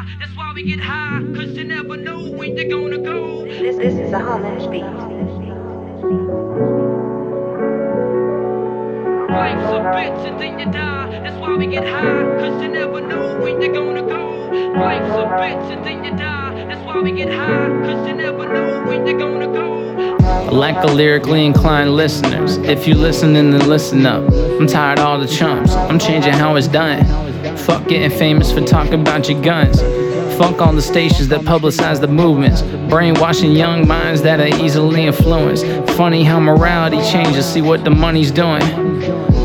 die. That's why we get high, cause you never know when you're gonna go. This, this is a Holland beat. Life's a bitch and then you die. That's why we get high, cause you never know when you're gonna go. Life's a bitch and then you die. That's why we get high, cause you never know when you're gonna go. I lack of lyrically inclined listeners. If you listening, then listen up. I'm tired of all the chumps. I'm changing how it's done. Fuck getting famous for talking about your guns. Fuck all the stations that publicize the movements. Brainwashing young minds that are easily influenced. Funny how morality changes, see what the money's doing.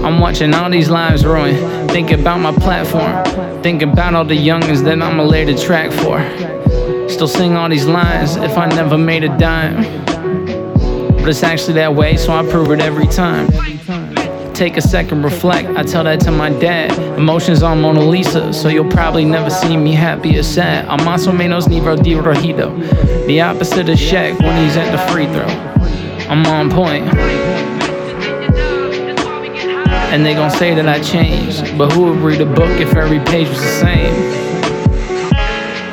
I'm watching all these lives ruin. Think about my platform. Think about all the youngins that I'ma lay the track for. Still sing all these lines if I never made a dime. But it's actually that way, so I prove it every time. Take a second, reflect. I tell that to my dad. Emotions on Mona Lisa, so you'll probably never see me happy or sad. I'm más o menos. The opposite of Shaq when he's at the free throw. I'm on point. And they gon' say that I changed. But who would read a book if every page was the same?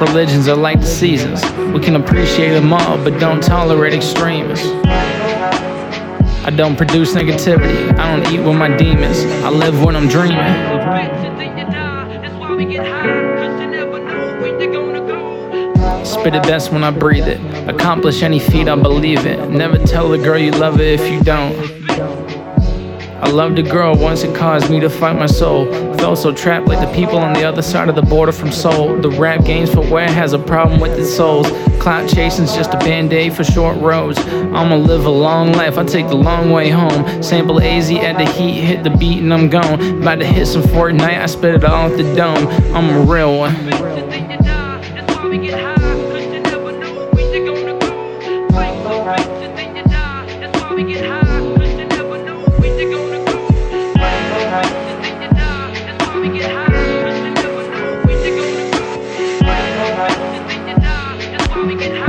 Religions are like the seasons. We can appreciate them all, but don't tolerate extremes. I don't produce negativity. I don't eat with my demons. I live when I'm dreaming. Spit it best when I breathe it. Accomplish any feat, I believe it. Never tell a girl you love her if you don't. I loved a girl once it caused me to fight my soul. Felt so trapped like the people on the other side of the border from Seoul. The rap game's footwear has a problem with its souls. Clout chasing's just a band aid for short roads. I'ma live a long life, I take the long way home. Sample AZ at the heat, hit the beat, and I'm gone. About to hit some Fortnite, I spit it all out the dome. I'm a real one. we can